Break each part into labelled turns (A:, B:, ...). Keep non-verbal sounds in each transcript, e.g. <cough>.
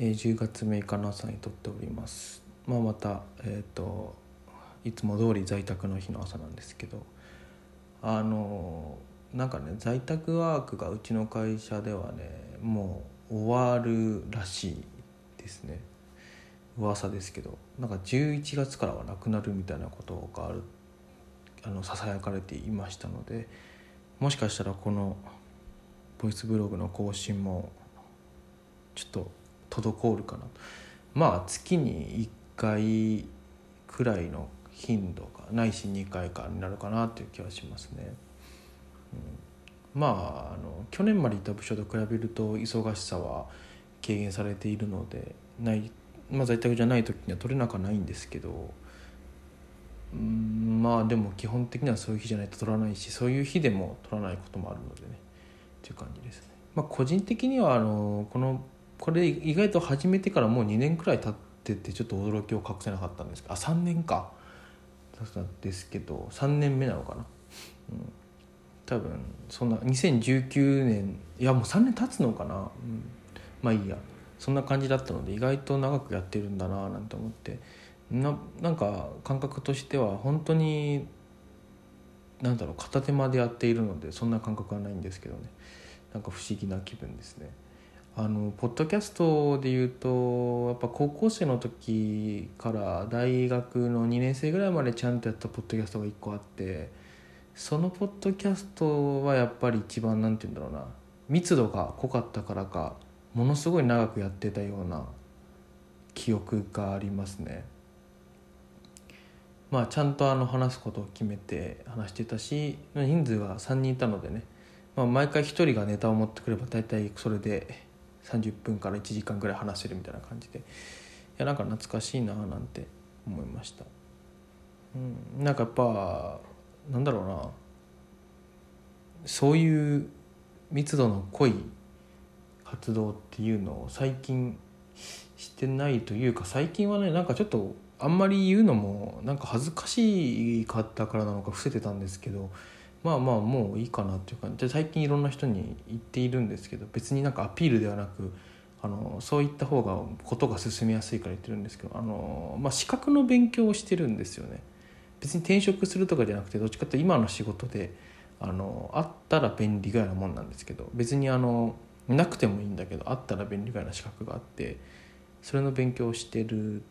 A: えー、10月6日の朝に撮っております。まあまたえっ、ー、といつも通り在宅の日の朝なんですけど。あのなんかね在宅ワークがうちの会社ではねもう終わるらしいですね。噂ですけど。なんか11月からはなくなるみたいなことがある。あのささやかれていましたので。もしかしたらこのボイスブログの更新もちょっと滞るかなまあ月に1回くらいの頻度がないし2回かになるかなという気はしますね。うん、まああの去年までいた部署と比べると忙しさは軽減されているのでない、まあ、在宅じゃない時には取れなくはないんですけど、うん、まあでも基本的にはそういう日じゃないと取らないしそういう日でも取らないこともあるのでねっていう感じですね。まあ、個人的にはあのこのこれ意外と始めてからもう2年くらい経っててちょっと驚きを隠せなかったんですけど。あ3年か。ですけど。3年目なのかな、うん、多分そんな2019年。いやもう3年経つのかな、うん、まあいいや。そんな感じだったので意外と長くやってるんだななんて思って。ななんか感覚としては本当になんだろう片手間でやっているのでそんな感覚はないんですけどね。なんか不思議な気分ですね。あのポッドキャストでいうとやっぱ高校生の時から大学の2年生ぐらいまでちゃんとやったポッドキャストが1個あってそのポッドキャストはやっぱり一番何て言うんだろうな密度が濃かったからかものすごい長くやってたような記憶がありますね。まあちゃんとあの話すことを決めて話してたし人数は3人いたのでね、まあ、毎回1人がネタを持ってくれば大体それで30分から1時間ぐらい話せるみたいな感じで。いやなんか懐かしいななんて思いました、うん、なんかやっぱなんだろうな。そういう密度の濃い活動っていうのを最近してないというか最近はねなんかちょっとあんまり言うのもなんか恥ずかしかったからなのか伏せてたんですけどまあまあもういいかなっていう感じで最近いろんな人に言っているんですけど別になんかアピールではなくあのそういった方がことが進みやすいから言ってるんですけどあの、まあ、資格の勉強をしてるんですよね別に転職するとかじゃなくてどっちかっていうと今の仕事であのあったら便利ぐらいなもんなんですけど別にあのなくてもいいんだけどあったら便利ぐらいな資格があってそれの勉強をしてる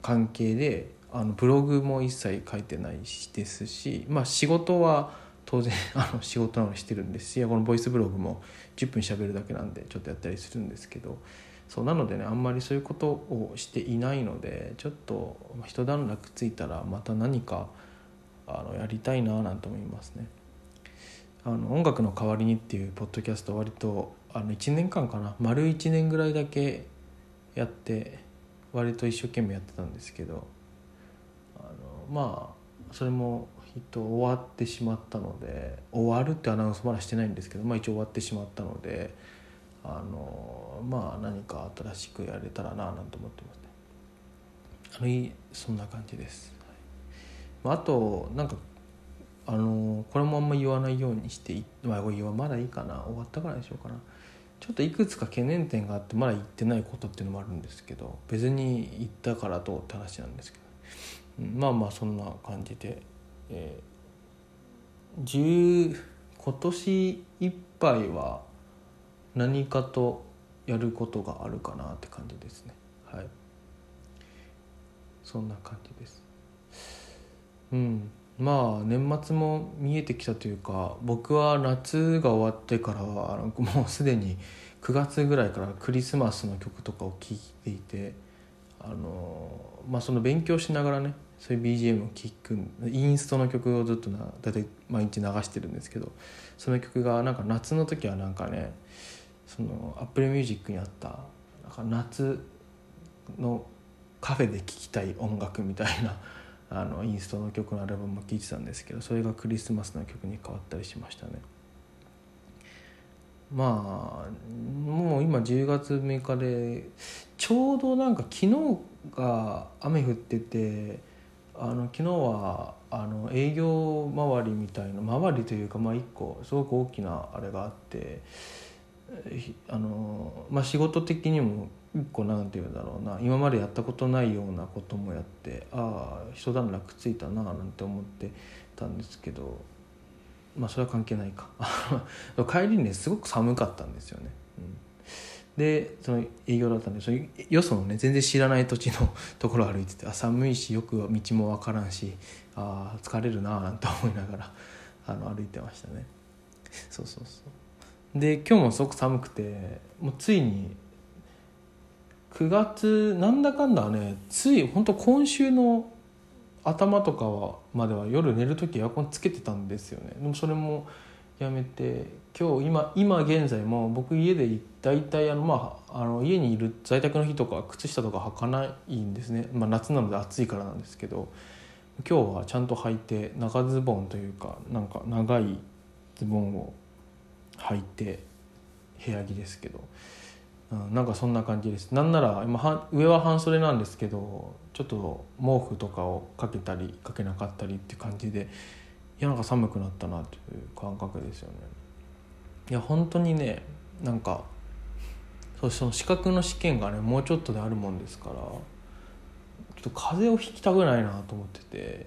A: 関係であのブログも一切書いてないですし、まあ、仕事は当然 <laughs> あの仕事なのしてるんですしこのボイスブログも10分しゃべるだけなんでちょっとやったりするんですけどそうなのでねあんまりそういうことをしていないのでちょっと一段落ついたらまた何かあのやりたいななんて思いますね。あの音楽の代わりにっていうポッドキャスト割とあの1年間かな丸1年ぐらいだけやって割と一生懸命やってたんですけどまあそれもえっと終わってしまったので終わるってアナウンスまだしてないんですけど、まあ、一応終わってしまったのであのまあ何か新しくやれたらななんて思ってますね。あのそんな感じです。はい、あとなんかあのこれもあんま言わないようにしてまあ言わまだいいかな終わったからにしようかな。ちょっといくつか懸念点があってまだ言ってないことっていうのもあるんですけど別に言ったからどうって話なんですけどまあまあそんな感じで、えー、今年いっぱいは何かとやることがあるかなって感じですね。はい。そんな感じです。うん。まあ年末も見えてきたというか僕は夏が終わってからはもうすでに9月ぐらいからクリスマスの曲とかを聴いていてあのまあその勉強しながらねそういう BGM を聴くインストの曲をずっとな大体毎日流してるんですけどその曲がなんか夏の時はなんかねその Apple Music にあったなんか夏のカフェで聴きたい音楽みたいな <laughs> あのインストの曲のアルバムも聴いてたんですけどそれがクリスマスの曲に変わったりしましたね。まあもう今10月6日でちょうどなんか昨日が雨降っててあの昨日はあの営業周りみたいな周りというかまあ1個すごく大きなあれがあってあの、まあ、仕事的にも一個なんて言うんだろうな今までやったことないようなこともやってああ一段落ついたななんて思ってたんですけどまあそれは関係ないか <laughs> 帰りにねすごく寒かったんですよね。うんでその営業だったんでそよそのね全然知らない土地の <laughs> ところ歩いててあ寒いしよく道も分からんしあ疲れるなあなんて思いながら <laughs> あの歩いてましたね。そうそうそう。で今日もすごく寒くてもうついに9月なんだかんだねつい本当今週の頭とかはまでは夜寝る時エアコンつけてたんですよね。でもそれもやめて今日今今現在も僕家で大体あの、まあ、あの家にいる在宅の日とか靴下とか履かないんですね、まあ、夏なので暑いからなんですけど今日はちゃんと履いて長ズボンというかなんか長いズボンを履いて部屋着ですけど、うん、なんかそんな感じです。なんなら今は上は半袖なんですけどちょっと毛布とかをかけたりかけなかったりって感じでやなんか寒くなったなという感覚ですよね。いや本当にねなんかそうその資格の試験がねもうちょっとであるもんですからちょっと風邪をひきたくないなと思ってて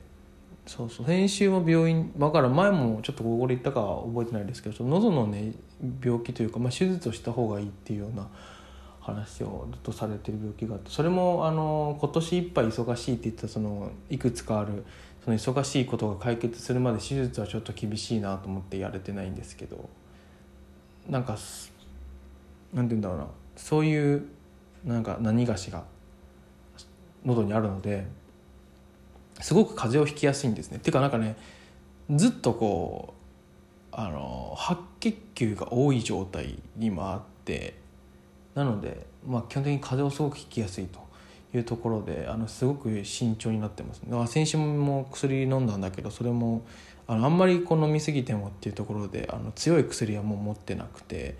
A: そうそう先週も病院だから前もちょっとここで言ったか覚えてないですけど喉のね病気というか、まあ、手術をした方がいいっていうような話をずっとされてる病気があってそれもあの今年いっぱい忙しいって言ったそのいくつかあるその忙しいことが解決するまで手術はちょっと厳しいなと思ってやれてないんですけどなんかなんて言うんだろうなそういうなんか何がしが喉にあるのですごく風邪をひきやすいんですね。っていうかなんかねずっとこうあの白血球が多い状態にもあってなので、まあ、基本的に風邪をすごくひきやすいというところであのすごく慎重になってます、だから先週も薬飲んだんだけどそれもあのあんまりこう飲み過ぎてもっていうところであの強い薬はもう持ってなくて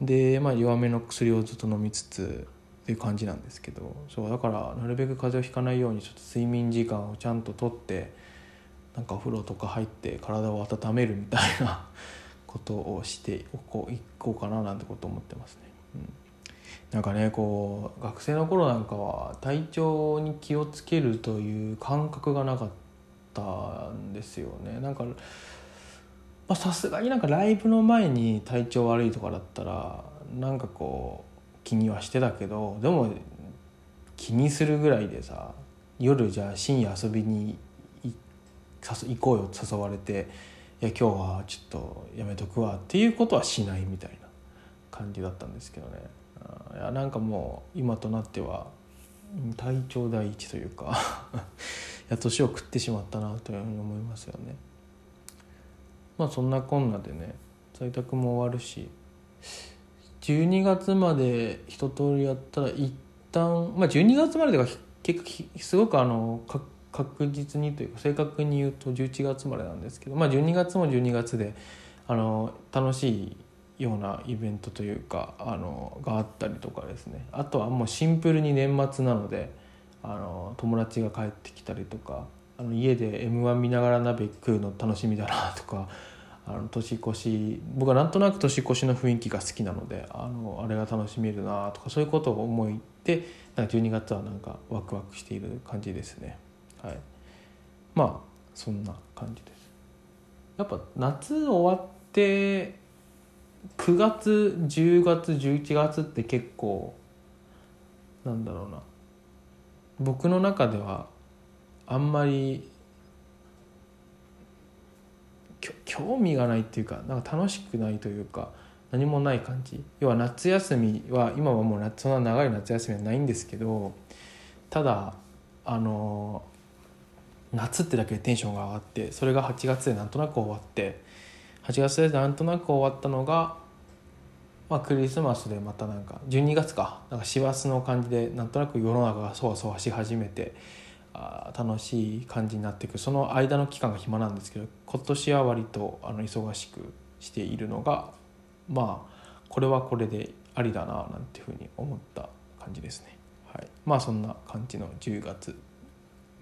A: で、まあ、弱めの薬をずっと飲みつつっていう感じなんですけどそうだからなるべく風邪をひかないようにちょっと睡眠時間をちゃんととってなんかお風呂とか入って体を温めるみたいなことをしておこういこうかななんてこと思ってますね。うんなんかねこう学生の頃なんかは体調に気をつけるという感覚がなかったんですよね。なんかさすがになんかライブの前に体調悪いとかだったらなんかこう気にはしてたけどでも気にするぐらいでさ夜じゃあ深夜遊びに行こうよ誘われていや今日はちょっとやめとくわっていうことはしないみたいな感じだったんですけどね。いやなんかもう今となっては体調第一というか <laughs> いや年を食ってしまったなというふうに思いますよね。まあそんなこんなでね在宅も終わるし12月まで一通りやったら一旦まあ12月までが結構すごくあの確実にというか正確に言うと11月までなんですけどまあ12月も12月であの楽しいようなイベントというかあのがあったりとかですね。あとはもうシンプルに年末なのであの友達が帰ってきたりとかあの家で m 1見ながら鍋食うの楽しみだなとか <laughs> あの年越し僕はなんとなく年越しの雰囲気が好きなのであのあれが楽しめるなとかそういうことを思いでなんか12月はなんかワクワクしている感じですね。はい。まあそんな感じです。やっぱ夏終わって9月10月11月って結構なんだろうな。僕の中ではあんまり興味がないっていうかなんか楽しくないというか何もない感じ。要は夏休みは今はもうそんな長い夏休みはないんですけどただあの夏ってだけでテンションが上がってそれが8月でなんとなく終わって8月でなんとなく終わったのが、まあ、クリスマスでまたなんか12月かなんか師走の感じでなんとなく世の中がそわそわし始めてあ楽しい感じになっていくその間の期間が暇なんですけど今年は割とあの忙しくしているのがまあこれはこれでありだななんていうふうに思った感じですね。はい、まあそんな感じの10月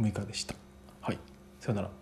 A: 6日でした。はい、さよなら。